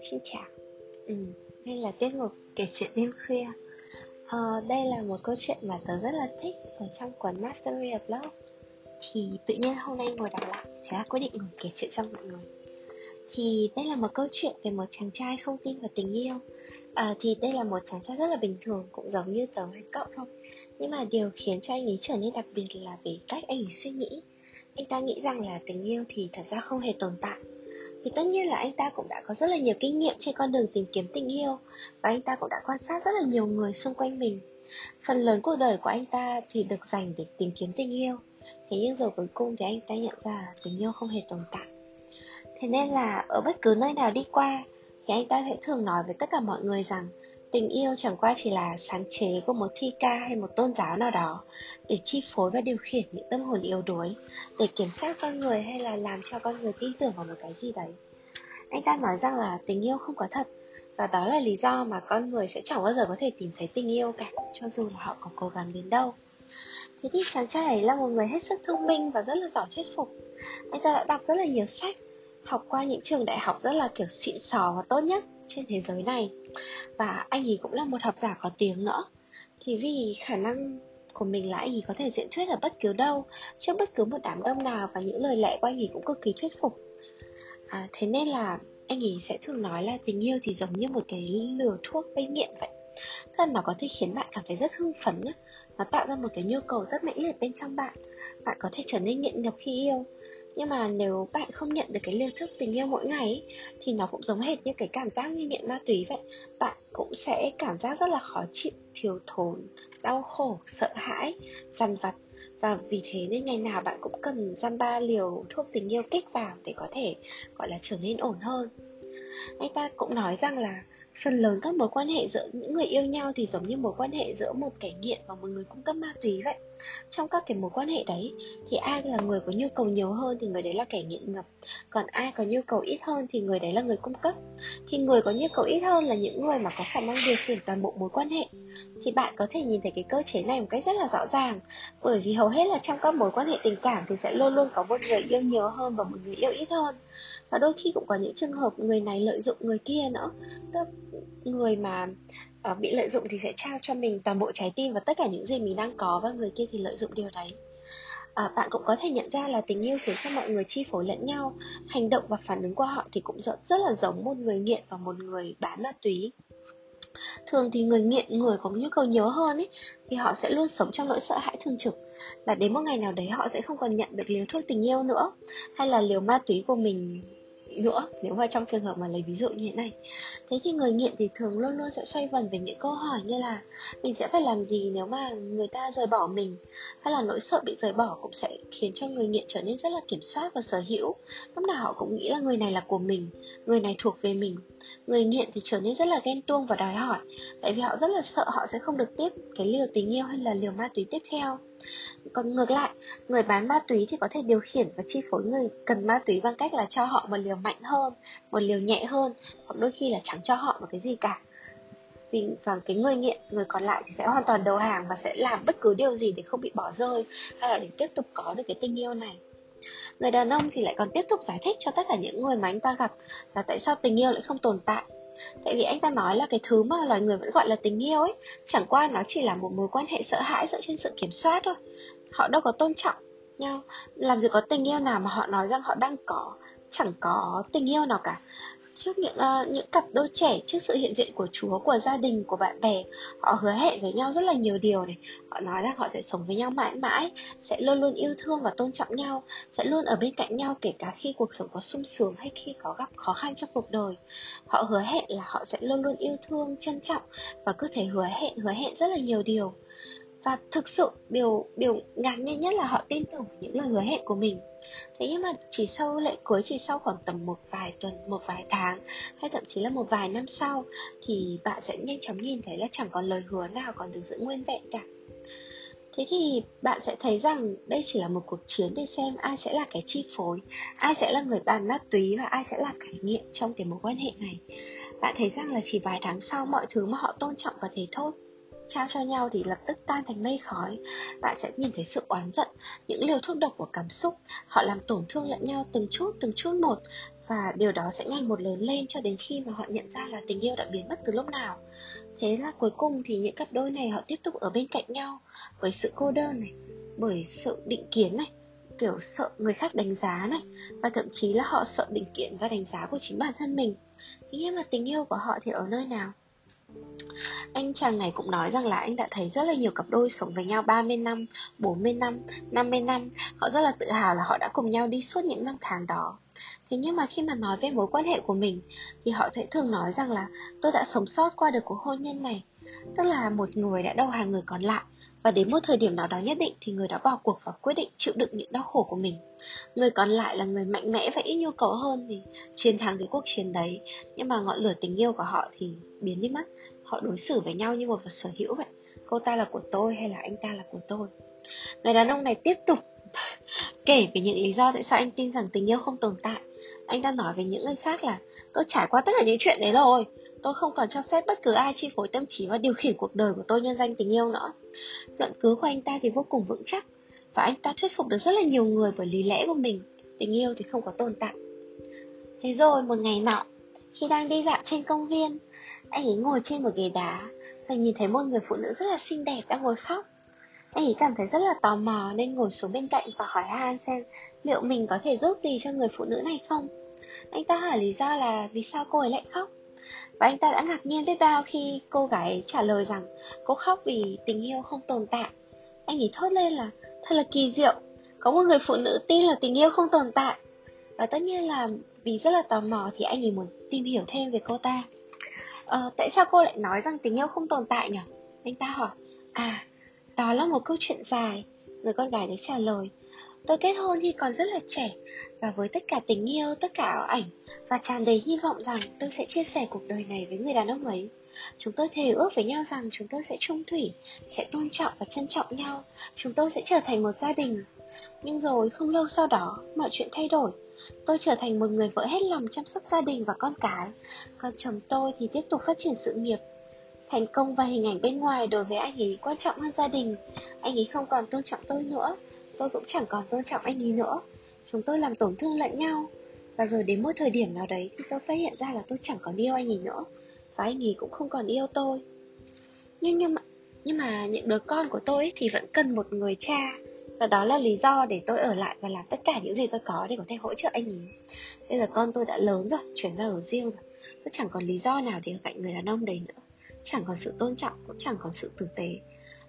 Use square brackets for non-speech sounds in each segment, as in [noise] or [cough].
Xin chào. Ừ, Đây là tiết mục kể chuyện đêm khuya. Ờ, Đây là một câu chuyện mà tớ rất là thích Ở trong cuốn Mastery of Love. Thì tự nhiên hôm nay ngồi đọc lại Thế là quyết định ngồi kể chuyện cho mọi người. Thì đây là một câu chuyện về một chàng trai không tin vào tình yêu. À, Thì đây là một chàng trai rất là bình thường Cũng giống như tớ hay cậu thôi. Nhưng mà điều khiến cho anh ấy trở nên đặc biệt là về cách anh ấy suy nghĩ. Anh ta nghĩ rằng là tình yêu thì thật ra không hề tồn tại. Thì tất nhiên là anh ta cũng đã có rất là nhiều kinh nghiệm trên con đường tìm kiếm tình yêu, và anh ta cũng đã quan sát rất là nhiều người xung quanh mình. Phần lớn cuộc đời của anh ta thì được dành để tìm kiếm tình yêu, thế nhưng rồi cuối cùng thì anh ta nhận ra tình yêu không hề tồn tại. Thế nên là ở bất cứ nơi nào đi qua, thì anh ta sẽ thường nói với tất cả mọi người rằng tình yêu chẳng qua chỉ là sáng chế của một thi ca hay một tôn giáo nào đó để chi phối và điều khiển những tâm hồn yếu đuối, để kiểm soát con người hay là làm cho con người tin tưởng vào một cái gì đấy. Anh ta nói rằng là tình yêu không có thật và đó là lý do mà con người sẽ chẳng bao giờ có thể tìm thấy tình yêu cả, cho dù là họ có cố gắng đến đâu. Thế thì chàng trai ấy là một người hết sức thông minh và rất là giỏi thuyết phục. Anh ta đã đọc rất là nhiều sách, học qua những trường đại học rất là kiểu xịn sò và tốt nhất trên thế giới này. Và anh ấy cũng là một học giả có tiếng nữa. Thì vì khả năng của mình là anh ấy có thể diễn thuyết ở bất cứ đâu trước bất cứ một đám đông nào và những lời lẽ của anh ấy cũng cực kỳ thuyết phục. À, thế nên là anh ấy sẽ thường nói là tình yêu thì giống như một cái liều thuốc gây nghiện vậy. Thật nó có thể khiến bạn cảm thấy rất hưng phấn nhé. Nó tạo ra một cái nhu cầu rất mãnh liệt bên trong bạn. Bạn có thể trở nên nghiện ngập khi yêu nhưng mà nếu bạn không nhận được cái liều thức tình yêu mỗi ngày thì nó cũng giống hệt như cái cảm giác như nghiện ma túy vậy. Bạn cũng sẽ cảm giác rất là khó chịu, thiếu thốn, đau khổ, sợ hãi, dằn vặt. Và vì thế nên ngày nào bạn cũng cần dăm ba liều thuốc tình yêu kích vào để có thể, gọi là, trở nên ổn hơn. Anh ta cũng nói rằng là phần lớn các mối quan hệ giữa những người yêu nhau thì giống như mối quan hệ giữa một kẻ nghiện và một người cung cấp ma túy vậy. Trong các cái mối quan hệ đấy, thì ai là người có nhu cầu nhiều hơn thì người đấy là kẻ nghiện ngập. Còn ai có nhu cầu ít hơn thì người đấy là người cung cấp. Thì người có nhu cầu ít hơn là những người mà có khả năng điều khiển toàn bộ mối quan hệ. Thì bạn có thể nhìn thấy cái cơ chế này một cách rất là rõ ràng. Bởi vì hầu hết là trong các mối quan hệ tình cảm thì sẽ luôn luôn có một người yêu nhiều hơn và một người yêu ít hơn. Và đôi khi cũng có những trường hợp người này lợi dụng người kia nữa. Tức người mà uh, bị lợi dụng thì sẽ trao cho mình toàn bộ trái tim và tất cả những gì mình đang có và người kia thì lợi dụng điều đấy. À, bạn cũng có thể nhận ra là tình yêu khiến cho mọi người chi phối lẫn nhau hành động và phản ứng của họ thì cũng rất, rất là giống một người nghiện và một người bán ma túy. Thường thì người nghiện người có nhu cầu nhiều hơn ấy thì họ sẽ luôn sống trong nỗi sợ hãi thường trực. Và đến một ngày nào đấy họ sẽ không còn nhận được liều thuốc tình yêu nữa hay là liều ma túy của mình nữa. Nếu mà trong trường hợp mà lấy ví dụ như thế này, thế thì người nghiện thì thường luôn luôn sẽ xoay vần về những câu hỏi như là mình sẽ phải làm gì nếu mà người ta rời bỏ mình? Hay là nỗi sợ bị rời bỏ cũng sẽ khiến cho người nghiện trở nên rất là kiểm soát và sở hữu. Lúc nào họ cũng nghĩ là người này là của mình, người này thuộc về mình. Người nghiện thì trở nên rất là ghen tuông và đòi hỏi, tại vì họ rất là sợ họ sẽ không được tiếp cái liều tình yêu hay là liều ma túy tiếp theo còn ngược lại, người bán ma túy thì có thể điều khiển và chi phối người cần ma túy bằng cách là cho họ một liều mạnh hơn, một liều nhẹ hơn, hoặc đôi khi là chẳng cho họ một cái gì cả. Vì và cái người nghiện, người còn lại thì sẽ hoàn toàn đầu hàng và sẽ làm bất cứ điều gì để không bị bỏ rơi, hay là để tiếp tục có được cái tình yêu này. Người đàn ông thì lại còn tiếp tục giải thích cho tất cả những người mà anh ta gặp là tại sao tình yêu lại không tồn tại tại vì anh ta nói là cái thứ mà loài người vẫn gọi là tình yêu ấy, chẳng qua nó chỉ là một mối quan hệ sợ hãi dựa trên sự kiểm soát thôi. Họ đâu có tôn trọng nhau. Làm gì có tình yêu nào mà họ nói rằng họ đang có, chẳng có tình yêu nào cả trước những uh, những cặp đôi trẻ trước sự hiện diện của Chúa của gia đình của bạn bè họ hứa hẹn với nhau rất là nhiều điều này. Họ nói rằng họ sẽ sống với nhau mãi mãi sẽ luôn luôn yêu thương và tôn trọng nhau sẽ luôn ở bên cạnh nhau kể cả khi cuộc sống có sung sướng hay khi có gặp khó khăn trong cuộc đời. Họ hứa hẹn là họ sẽ luôn luôn yêu thương trân trọng và cứ thể hứa hẹn hứa hẹn rất là nhiều điều và thực sự điều điều ngạc nhiên nhất là họ tin tưởng những lời hứa hẹn của mình. Thế nhưng mà chỉ sau lễ cưới, chỉ sau khoảng tầm một vài tuần, một vài tháng, hay thậm chí là một vài năm sau, thì bạn sẽ nhanh chóng nhìn thấy là chẳng còn lời hứa nào còn được giữ nguyên vẹn cả. Thế thì bạn sẽ thấy rằng đây chỉ là một cuộc chiến để xem ai sẽ là cái chi phối, ai sẽ là người bàn ma túy và ai sẽ là kẻ nghiện trong cái mối quan hệ này. Bạn thấy rằng là chỉ vài tháng sau mọi thứ mà họ tôn trọng và thế thôi trao cho nhau thì lập tức tan thành mây khói. Bạn sẽ nhìn thấy sự oán giận, những liều thuốc độc của cảm xúc. Họ làm tổn thương lẫn nhau từng chút từng chút một. Và điều đó sẽ ngày một lớn lên cho đến khi mà họ nhận ra là tình yêu đã biến mất từ lúc nào. Thế là cuối cùng thì những cặp đôi này họ tiếp tục ở bên cạnh nhau với sự cô đơn này, bởi sự định kiến này, kiểu sợ người khác đánh giá này, và thậm chí là họ sợ định kiến và đánh giá của chính bản thân mình. Thế nhưng mà tình yêu của họ thì ở nơi nào? Anh chàng này cũng nói rằng là anh đã thấy rất là nhiều cặp đôi sống với nhau 30 năm, 40 năm, 50 năm. Họ rất là tự hào là họ đã cùng nhau đi suốt những năm tháng đó. Thế nhưng mà khi mà nói về mối quan hệ của mình Thì họ sẽ thường nói rằng là tôi đã sống sót qua được cuộc hôn nhân này. Tức là một người đã đầu hàng người còn lại và đến một thời điểm nào đó nhất định thì người đã bỏ cuộc và quyết định chịu đựng những đau khổ của mình. Người còn lại là người mạnh mẽ và ít nhu cầu hơn thì chiến thắng cái cuộc chiến đấy. Nhưng mà ngọn lửa tình yêu của họ thì biến đi mất họ đối xử với nhau như một vật sở hữu vậy? Cô ta là của tôi hay là anh ta là của tôi? Người đàn ông này tiếp tục [laughs] kể về những lý do tại sao anh tin rằng tình yêu không tồn tại. Anh ta nói với những người khác là, tôi trải qua tất cả những chuyện đấy rồi. Tôi không còn cho phép bất cứ ai chi phối tâm trí và điều khiển cuộc đời của tôi nhân danh tình yêu nữa. Luận cứ của anh ta thì vô cùng vững chắc, và anh ta thuyết phục được rất là nhiều người bởi lý lẽ của mình. Tình yêu thì không có tồn tại. Thế rồi một ngày nọ, khi đang đi dạo trên công viên anh ấy ngồi trên một ghế đá và nhìn thấy một người phụ nữ rất là xinh đẹp đang ngồi khóc. Anh ấy cảm thấy rất là tò mò nên ngồi xuống bên cạnh và hỏi han xem liệu mình có thể giúp gì cho người phụ nữ này không. Anh ta hỏi lý do là vì sao cô ấy lại khóc. Và anh ta đã ngạc nhiên biết bao khi cô gái trả lời rằng cô khóc vì tình yêu không tồn tại. Anh ấy thốt lên là, thật là kỳ diệu, có một người phụ nữ tin là tình yêu không tồn tại. Và tất nhiên là vì rất là tò mò thì anh ấy muốn tìm hiểu thêm về cô ta ờ, tại sao cô lại nói rằng tình yêu không tồn tại nhỉ anh ta hỏi à đó là một câu chuyện dài người con gái đấy trả lời Tôi kết hôn khi còn rất là trẻ và với tất cả tình yêu, tất cả ảo ảnh và tràn đầy hy vọng rằng tôi sẽ chia sẻ cuộc đời này với người đàn ông ấy. Chúng tôi thề ước với nhau rằng chúng tôi sẽ trung thủy, sẽ tôn trọng và trân trọng nhau. Chúng tôi sẽ trở thành một gia đình. Nhưng rồi không lâu sau đó, mọi chuyện thay đổi. Tôi trở thành một người vợ hết lòng chăm sóc gia đình và con cái. Còn chồng tôi thì tiếp tục phát triển sự nghiệp. Thành công và hình ảnh bên ngoài đối với anh ấy quan trọng hơn gia đình. Anh ấy không còn tôn trọng tôi nữa, tôi cũng chẳng còn tôn trọng anh ấy nữa chúng tôi làm tổn thương lẫn nhau và rồi đến một thời điểm nào đấy thì tôi phát hiện ra là tôi chẳng còn yêu anh ấy nữa, và anh ấy cũng không còn yêu tôi nhưng nhưng mà nhưng mà những đứa con của tôi thì vẫn cần một người cha và đó là lý do để tôi ở lại và làm tất cả những gì tôi có để có thể hỗ trợ anh ấy. Bây giờ con tôi đã lớn rồi chuyển ra ở riêng rồi. Tôi chẳng còn lý do nào để ở cạnh người đàn ông đấy nữa. Chẳng còn sự tôn trọng cũng chẳng còn sự tử tế.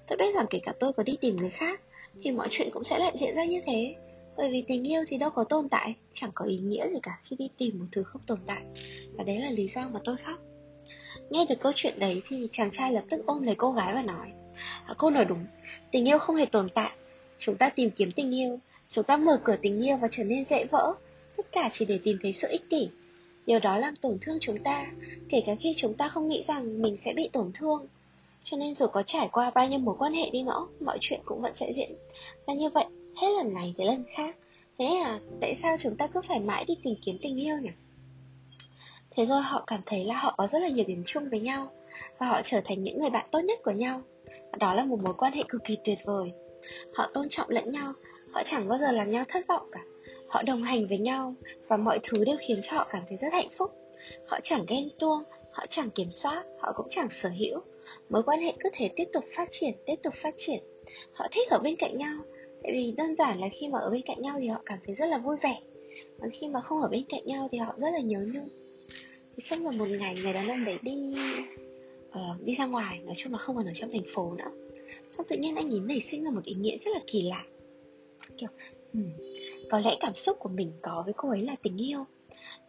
Tôi biết rằng kể cả tôi có đi tìm người khác thì mọi chuyện cũng sẽ lại diễn ra như thế. Bởi vì tình yêu thì đâu có tồn tại chẳng có ý nghĩa gì cả khi đi tìm một thứ không tồn tại. Và đấy là lý do mà tôi khóc. Nghe được câu chuyện đấy thì chàng trai lập tức ôm lấy cô gái và nói à, cô nói đúng tình yêu không hề tồn tại chúng ta tìm kiếm tình yêu. Chúng ta mở cửa tình yêu và trở nên dễ vỡ. Tất cả chỉ để tìm thấy sự ích kỷ. Điều đó làm tổn thương chúng ta, kể cả khi chúng ta không nghĩ rằng mình sẽ bị tổn thương. Cho nên dù có trải qua bao nhiêu mối quan hệ đi nữa, mọi chuyện cũng vẫn sẽ diễn ra như vậy, hết lần này tới lần khác. Thế à tại sao chúng ta cứ phải mãi đi tìm kiếm tình yêu nhỉ? Thế rồi họ cảm thấy là họ có rất là nhiều điểm chung với nhau và họ trở thành những người bạn tốt nhất của nhau. Đó là một mối quan hệ cực kỳ tuyệt vời họ tôn trọng lẫn nhau họ chẳng bao giờ làm nhau thất vọng cả. Họ đồng hành với nhau và mọi thứ đều khiến cho họ cảm thấy rất hạnh phúc. Họ chẳng ghen tuông họ chẳng kiểm soát họ cũng chẳng sở hữu. Mối quan hệ cứ thế tiếp tục phát triển tiếp tục phát triển. Họ thích ở bên cạnh nhau tại vì đơn giản là khi mà ở bên cạnh nhau thì họ cảm thấy rất là vui vẻ. Còn khi mà không ở bên cạnh nhau thì họ rất là nhớ nhung. Thì xong rồi một ngày người đàn ông đấy đi uh, đi ra ngoài. Nói chung là không còn ở trong thành phố nữa xong tự nhiên anh ấy nảy sinh ra một ý nghĩa rất là kỳ lạ? Kiểu hmm, có lẽ cảm xúc của mình có với cô ấy là tình yêu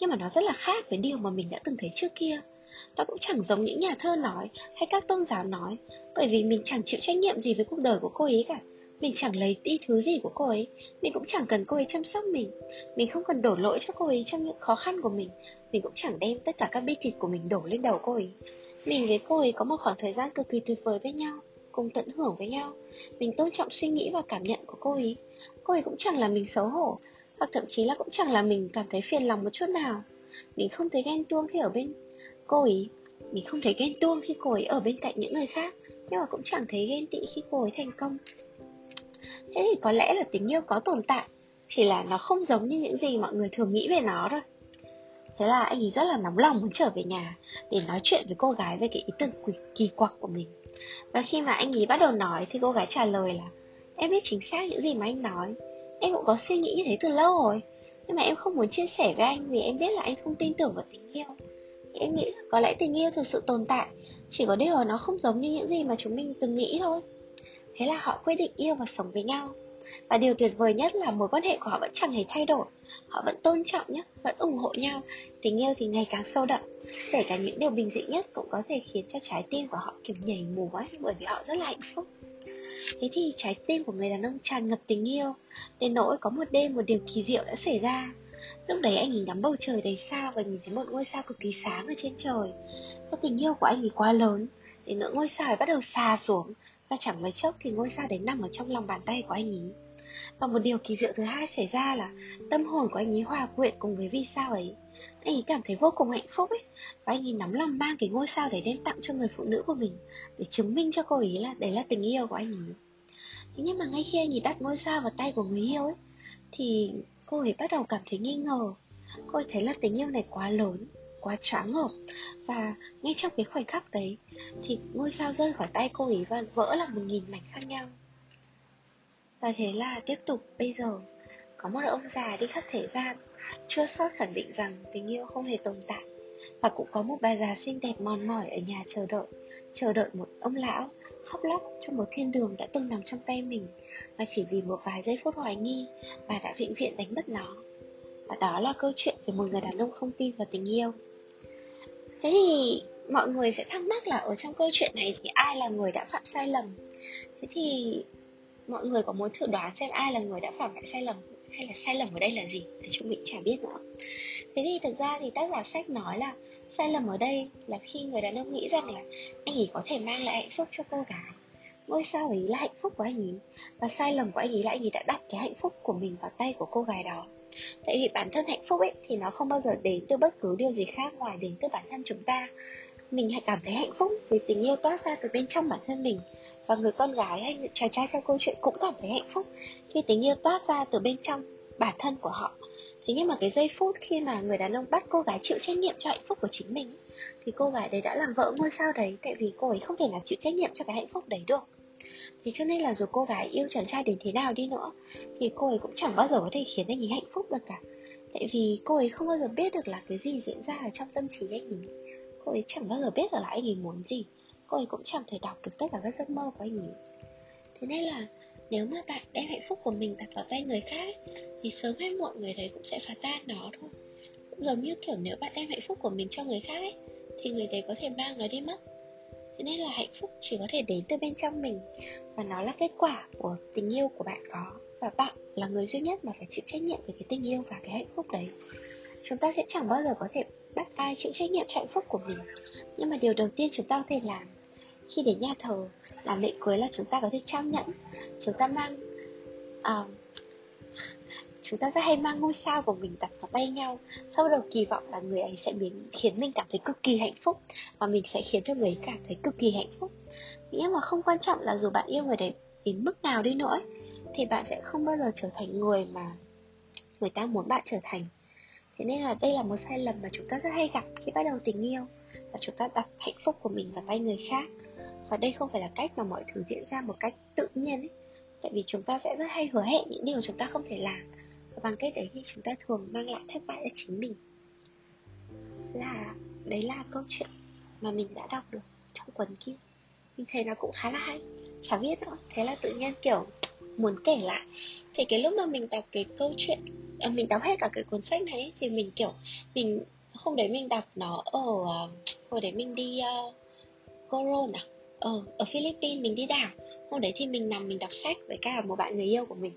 nhưng mà nó rất là khác với điều mà mình đã từng thấy trước kia. Nó cũng chẳng giống những nhà thơ nói hay các tôn giáo nói bởi vì mình chẳng chịu trách nhiệm gì với cuộc đời của cô ấy cả. Mình chẳng lấy đi thứ gì của cô ấy mình cũng chẳng cần cô ấy chăm sóc mình. Mình không cần đổ lỗi cho cô ấy trong những khó khăn của mình mình cũng chẳng đem tất cả các bi kịch của mình đổ lên đầu cô ấy. Mình với cô ấy có một khoảng thời gian cực kỳ tuyệt vời với nhau cùng tận hưởng với nhau. Mình tôn trọng suy nghĩ và cảm nhận của cô ấy. Cô ấy cũng chẳng là mình xấu hổ hoặc thậm chí là cũng chẳng là mình cảm thấy phiền lòng một chút nào. Mình không thấy ghen tuông khi ở bên cô ấy. Mình không thấy ghen tuông khi cô ấy ở bên cạnh những người khác, nhưng mà cũng chẳng thấy ghen tị khi cô ấy thành công. Thế thì có lẽ là tình yêu có tồn tại, chỉ là nó không giống như những gì mọi người thường nghĩ về nó rồi thế là anh ấy rất là nóng lòng muốn trở về nhà để nói chuyện với cô gái về cái ý tưởng kỳ, kỳ quặc của mình. Và khi mà anh ấy bắt đầu nói thì cô gái trả lời là em biết chính xác những gì mà anh nói. Em cũng có suy nghĩ như thế từ lâu rồi. Nhưng mà em không muốn chia sẻ với anh vì em biết là anh không tin tưởng vào tình yêu. Em nghĩ là có lẽ tình yêu thực sự tồn tại chỉ có điều nó không giống như những gì mà chúng mình từng nghĩ thôi. Thế là họ quyết định yêu và sống với nhau và điều tuyệt vời nhất là mối quan hệ của họ vẫn chẳng hề thay đổi. Họ vẫn tôn trọng nhé vẫn ủng hộ nhau. Tình yêu thì ngày càng sâu đậm. Kể cả những điều bình dị nhất cũng có thể khiến cho trái tim của họ kiểu nhảy múa bởi vì họ rất là hạnh phúc. Thế thì trái tim của người đàn ông tràn ngập tình yêu. Đến nỗi có một đêm một điều kỳ diệu đã xảy ra. Lúc đấy anh ấy ngắm bầu trời đầy sao và nhìn thấy một ngôi sao cực kỳ sáng ở trên trời. Và tình yêu của anh ấy quá lớn. Đến nỗi ngôi sao ấy bắt đầu xà xuống. Và chẳng mấy chốc thì ngôi sao đấy nằm ở trong lòng bàn tay của anh ấy và một điều kỳ diệu thứ hai xảy ra là tâm hồn của anh ấy hòa quyện cùng với vì sao ấy. Anh ấy cảm thấy vô cùng hạnh phúc ấy, và anh ấy nắm lòng mang cái ngôi sao để đem tặng cho người phụ nữ của mình để chứng minh cho cô ấy là đấy là tình yêu của anh ấy. Thế nhưng mà ngay khi anh ấy đặt ngôi sao vào tay của người yêu ấy, thì cô ấy bắt đầu cảm thấy nghi ngờ. Cô ấy thấy là tình yêu này quá lớn, quá choáng ngợp, và ngay trong cái khoảnh khắc đấy thì ngôi sao rơi khỏi tay cô ấy và vỡ làm một nghìn mảnh khác nhau và thế là tiếp tục, bây giờ, có một ông già đi khắp thế gian, chưa sót khẳng định rằng tình yêu không hề tồn tại. Và cũng có một bà già xinh đẹp mòn mỏi ở nhà chờ đợi chờ đợi một ông lão khóc lóc trong một thiên đường đã từng nằm trong tay mình. Và chỉ vì một vài giây phút hoài nghi, bà đã vĩnh viễn đánh mất nó. Và đó là câu chuyện về một người đàn ông không tin vào tình yêu. Thế thì mọi người sẽ thắc mắc là ở trong câu chuyện này thì ai là người đã phạm sai lầm? Thế thì mọi người có muốn thử đoán xem ai là người đã phạm phải sai lầm hay là sai lầm ở đây là gì? Thì chúng mình chả biết nữa. Thế thì thực ra thì tác giả sách nói là sai lầm ở đây là khi người đàn ông nghĩ rằng là anh ấy có thể mang lại hạnh phúc cho cô gái. Ngôi sao ấy là hạnh phúc của anh ấy, và sai lầm của anh ấy là anh ấy đã đặt cái hạnh phúc của mình vào tay của cô gái đó tại vì bản thân hạnh phúc ấy, thì nó không bao giờ đến từ bất cứ điều gì khác ngoài đến từ bản thân chúng ta. Mình hãy cảm thấy hạnh phúc vì tình yêu toát ra từ bên trong bản thân mình. Và người con gái hay người chàng trai trong câu chuyện cũng cảm thấy hạnh phúc khi tình yêu toát ra từ bên trong bản thân của họ. Thế nhưng mà cái giây phút khi mà người đàn ông bắt cô gái chịu trách nhiệm cho hạnh phúc của chính mình thì cô gái đấy đã làm vỡ ngôi sao đấy. Tại vì cô ấy không thể nào chịu trách nhiệm cho cái hạnh phúc đấy được thì cho nên là dù cô gái yêu chàng trai đến thế nào đi nữa, thì cô ấy cũng chẳng bao giờ có thể khiến anh ấy hạnh phúc được cả. Tại vì cô ấy không bao giờ biết được là cái gì diễn ra ở trong tâm trí anh ấy. Cô ấy chẳng bao giờ biết được là anh ấy muốn gì. Cô ấy cũng chẳng thể đọc được tất cả các giấc mơ của anh ấy. Thế nên là nếu mà bạn đem hạnh phúc của mình đặt vào tay người khác thì sớm hay muộn người đấy cũng sẽ phá tan nó thôi. Cũng giống như kiểu nếu bạn đem hạnh phúc của mình cho người khác ấy, thì người đấy có thể mang nó đi mất thế nên là hạnh phúc chỉ có thể đến từ bên trong mình. Và nó là kết quả của tình yêu của bạn có. Và bạn là người duy nhất mà phải chịu trách nhiệm về cái tình yêu và cái hạnh phúc đấy. Chúng ta sẽ chẳng bao giờ có thể bắt ai chịu trách nhiệm cho hạnh phúc của mình. Nhưng mà điều đầu tiên chúng ta có thể làm khi đến nhà thờ làm lễ cưới là chúng ta có thể trao nhẫn. Chúng ta mang uh, chúng ta rất hay mang ngôi sao của mình đặt vào tay nhau. Sau đầu kỳ vọng là người ấy sẽ biến, khiến mình cảm thấy cực kỳ hạnh phúc và mình sẽ khiến cho người ấy cảm thấy cực kỳ hạnh phúc. Nhưng mà không quan trọng là dù bạn yêu người đấy đến mức nào đi nữa thì bạn sẽ không bao giờ trở thành người mà người ta muốn bạn trở thành. Thế nên là đây là một sai lầm mà chúng ta rất hay gặp khi bắt đầu tình yêu và chúng ta đặt hạnh phúc của mình vào tay người khác. Và đây không phải là cách mà mọi thứ diễn ra một cách tự nhiên ấy, tại vì chúng ta sẽ rất hay hứa hẹn những điều chúng ta không thể làm bằng cách đấy thì chúng ta thường mang lại thất bại cho chính mình. Là đấy là câu chuyện mà mình đã đọc được trong cuốn kia. Mình thấy nó cũng khá là hay. Chả biết nữa. Thế là tự nhiên kiểu muốn kể lại. Thì cái lúc mà mình đọc cái câu chuyện à, mình đọc hết cả cái cuốn sách này thì mình kiểu mình hôm đấy mình đọc nó ở à, hồi đấy mình đi uh, Coron à? Ờ, ở Philippines mình đi đảo hôm đấy thì mình nằm, mình đọc sách với cả một bạn người yêu của mình.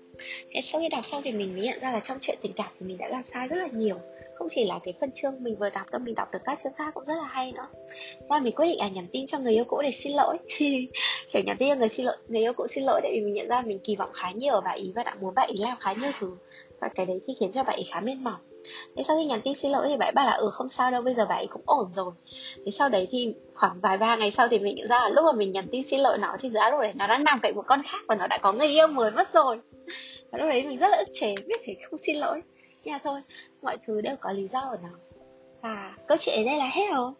Thế sau khi đọc xong thì mình mới nhận ra là trong chuyện tình cảm thì mình đã làm sai rất là nhiều. Không chỉ là cái phần chương mình vừa đọc đâu, mình đọc được các chương khác cũng rất là hay nữa. Và mình quyết định là nhắn tin cho người yêu cũ để xin lỗi. [laughs] Kiểu nhắn tin cho người xin lỗi, người yêu cũ xin lỗi tại vì mình nhận ra mình kỳ vọng khá nhiều ở bà ý và đã muốn bạn ý làm khá nhiều thứ. Và cái đấy thì khiến cho bạn ý khá mệt mỏi thế sau khi nhắn tin xin lỗi thì bạn bảo là ừ không sao đâu, bây giờ bạn cũng ổn rồi. Thế sau đấy thì khoảng vài ba ngày sau thì mình nhận ra là lúc mà mình nhắn tin xin lỗi nó thì giá lúc đấy nó đang nằm cạnh một con khác và nó đã có người yêu mới mất rồi. Và lúc đấy mình rất là ức chế, biết thể không xin lỗi. Nhưng mà thôi, mọi thứ đều có lý do của nó và câu chuyện ở đây là hết rồi.